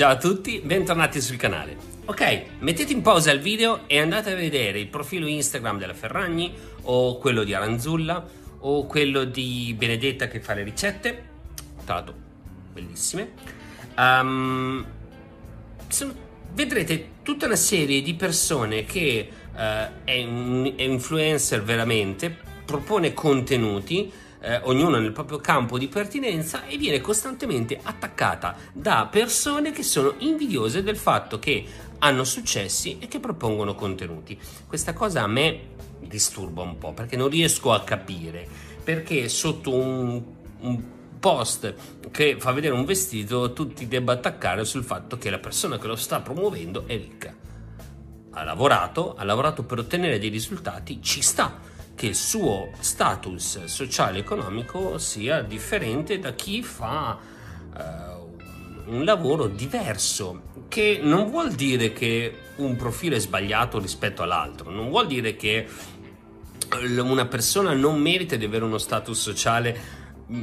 Ciao a tutti, bentornati sul canale. Ok, mettete in pausa il video e andate a vedere il profilo Instagram della Ferragni o quello di Aranzulla o quello di Benedetta che fa le ricette. Tra l'altro, bellissime. Um, vedrete tutta una serie di persone che uh, è un influencer veramente, propone contenuti eh, ognuno nel proprio campo di pertinenza e viene costantemente attaccata da persone che sono invidiose del fatto che hanno successi e che propongono contenuti. Questa cosa a me disturba un po' perché non riesco a capire perché sotto un, un post che fa vedere un vestito tu ti debba attaccare sul fatto che la persona che lo sta promuovendo è ricca. Ha lavorato, ha lavorato per ottenere dei risultati, ci sta che il suo status sociale e economico sia differente da chi fa uh, un lavoro diverso, che non vuol dire che un profilo è sbagliato rispetto all'altro, non vuol dire che una persona non merita di avere uno status sociale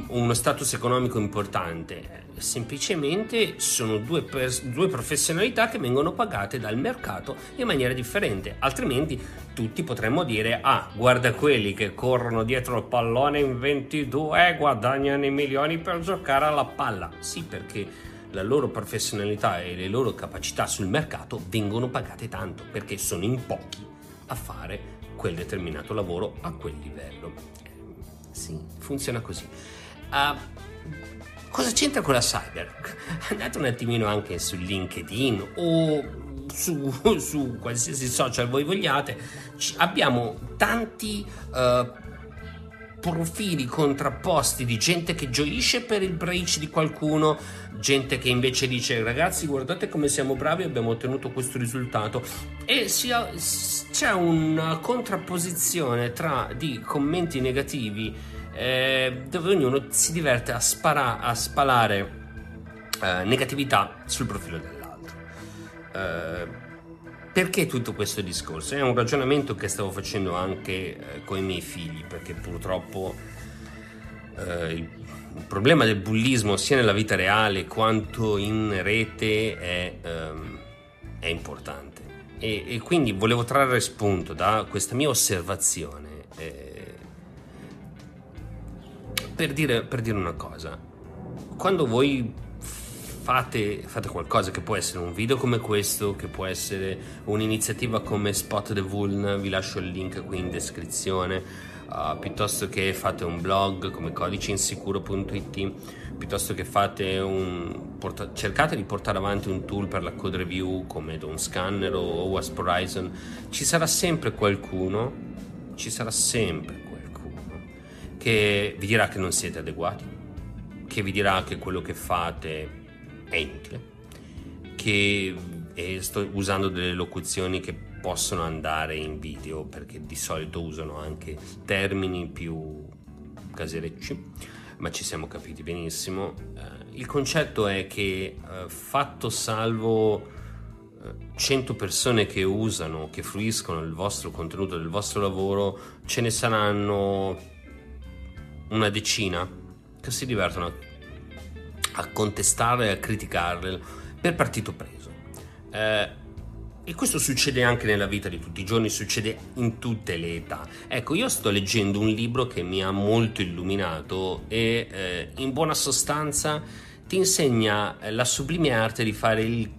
uno status economico importante, semplicemente sono due, pers- due, professionalità che vengono pagate dal mercato in maniera differente, altrimenti tutti potremmo dire ah guarda quelli che corrono dietro il pallone in 22 guadagnano i milioni per giocare alla palla, sì perché la loro professionalità e le loro capacità sul mercato vengono pagate tanto perché sono in pochi a fare quel determinato lavoro a quel livello. Sì, funziona così. Uh, cosa c'entra con la cyber? Andate un attimino anche su LinkedIn o su, su qualsiasi social voi vogliate. C- abbiamo tanti uh, profili contrapposti di gente che gioisce per il breach di qualcuno, gente che invece dice ragazzi guardate come siamo bravi abbiamo ottenuto questo risultato e sia, c'è una contrapposizione tra di commenti negativi eh, dove ognuno si diverte a, spara- a spalare eh, negatività sul profilo dell'altro. Eh, perché tutto questo discorso? È un ragionamento che stavo facendo anche eh, con i miei figli, perché purtroppo eh, il, il, problema del bullismo sia nella vita reale quanto in rete è, ehm, è importante. E, e, quindi volevo trarre spunto da questa mia osservazione eh, per dire, per dire una cosa, quando voi fate, fate, qualcosa che può essere un video come questo, che può essere un'iniziativa come Spot the Vuln, vi lascio il link qui in descrizione, uh, piuttosto che fate un blog come codiceinsicuro.it, piuttosto che fate un, porta, cercate di portare avanti un tool per la code review come Dawn Scanner o Wasp Horizon, ci sarà sempre qualcuno, ci sarà sempre che vi dirà che non siete adeguati, che vi dirà che quello che fate è inutile, che e sto usando delle locuzioni che possono andare in video perché di solito usano anche termini più caserecci, ma ci siamo capiti benissimo. Eh, il concetto è che eh, fatto salvo 100 persone che usano, che fruiscono il vostro contenuto del vostro lavoro, ce ne saranno una decina che si divertono a contestare e a criticarle per partito preso. Eh, e questo succede anche nella vita di tutti i giorni, succede in tutte le età. Ecco, io sto leggendo un libro che mi ha molto illuminato e eh, in buona sostanza ti insegna la sublime arte di fare il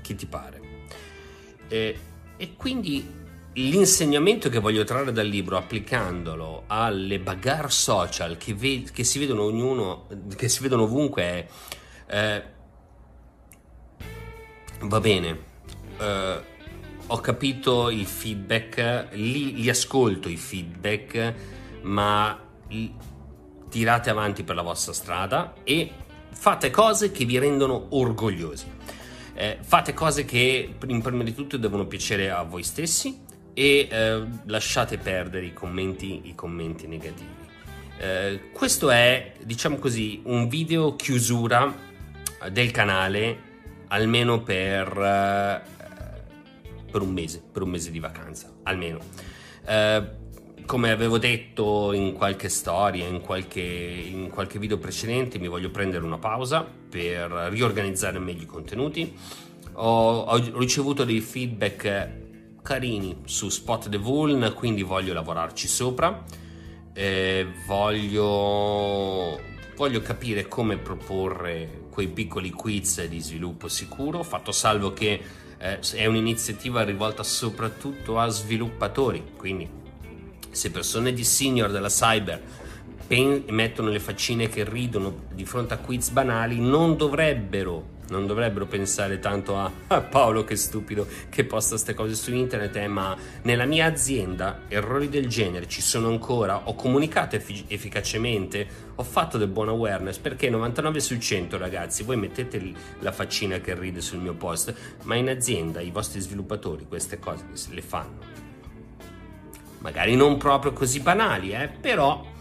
che ti pare. Eh, e quindi l'insegnamento che voglio trarre dal libro applicandolo alle bagarre social che, ve- che si vedono ognuno che si vedono ovunque è eh, va bene eh, ho capito il feedback li, li, ascolto i feedback ma li, tirate avanti per la vostra strada e fate cose che vi rendono orgogliosi. Eh, fate cose che prima di tutto devono piacere a voi stessi e eh, lasciate perdere i commenti, i commenti negativi. Eh, questo è, diciamo così, un video chiusura del canale almeno per, eh, per un mese, per un mese di vacanza, almeno. Eh, come avevo detto in qualche storia, in qualche, in qualche video precedente, mi voglio prendere una pausa per riorganizzare meglio i contenuti. Ho, ho ricevuto dei feedback carini su Spot the Vuln, quindi voglio lavorarci sopra. Eh, voglio, voglio capire come proporre quei piccoli quiz di sviluppo sicuro, fatto salvo che eh, è un'iniziativa rivolta soprattutto a sviluppatori, quindi se persone di senior della cyber pen- mettono le faccine che ridono di fronte a quiz banali, non dovrebbero, non dovrebbero pensare tanto a ah, Paolo che stupido che posta queste cose su internet, eh, ma nella mia azienda errori del genere ci sono ancora, ho comunicato effic- efficacemente, ho fatto del buon awareness? Perché 99 su 100 ragazzi, voi mettete la faccina che ride sul mio post, ma in azienda i vostri sviluppatori queste cose le fanno. Magari non proprio così banali, eh, però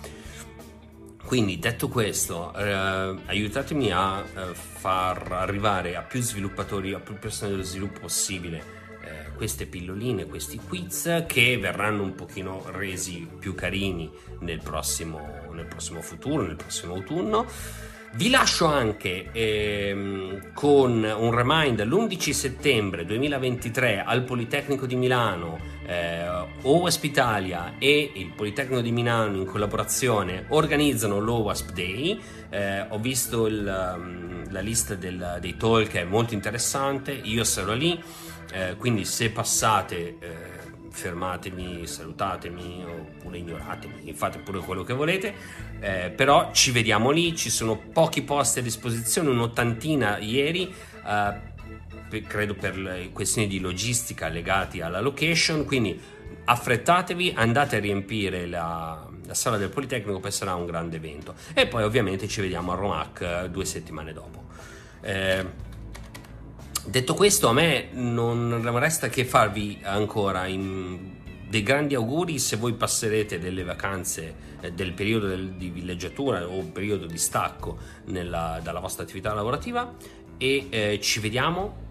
quindi detto questo, eh, aiutatemi a eh, far arrivare a più sviluppatori, a più persone dello sviluppo possibile eh, queste pilloline, questi quiz che verranno un pochino resi più carini nel prossimo, nel prossimo futuro, nel prossimo autunno. Vi lascio anche ehm, con un reminder l'11 settembre 2023 al Politecnico di Milano, eh, OWASP Italia e il Politecnico di Milano in collaborazione organizzano l'OWASP Day. Eh, ho visto il, um, la lista del, dei talk, è molto interessante, io sarò lì, eh, quindi se passate eh, fermatemi, salutatemi oppure ignoratemi, fate pure quello che volete, eh, però ci vediamo lì, ci sono pochi posti a disposizione, un'ottantina ieri, eh, credo per questioni di logistica legati alla location, quindi affrettatevi, andate a riempire la, la sala del Politecnico, poi sarà un grande evento. E poi ovviamente ci vediamo a Romac eh, due settimane dopo. Eh, Detto questo, a me non resta che farvi ancora dei grandi auguri se voi passerete delle vacanze eh, del periodo di villeggiatura o periodo di stacco nella, dalla vostra attività lavorativa e eh, ci vediamo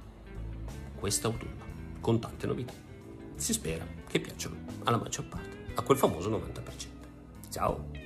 quest'autunno con tante novità. Si spera che piacciono alla maggior parte, a quel famoso 90%. Ciao!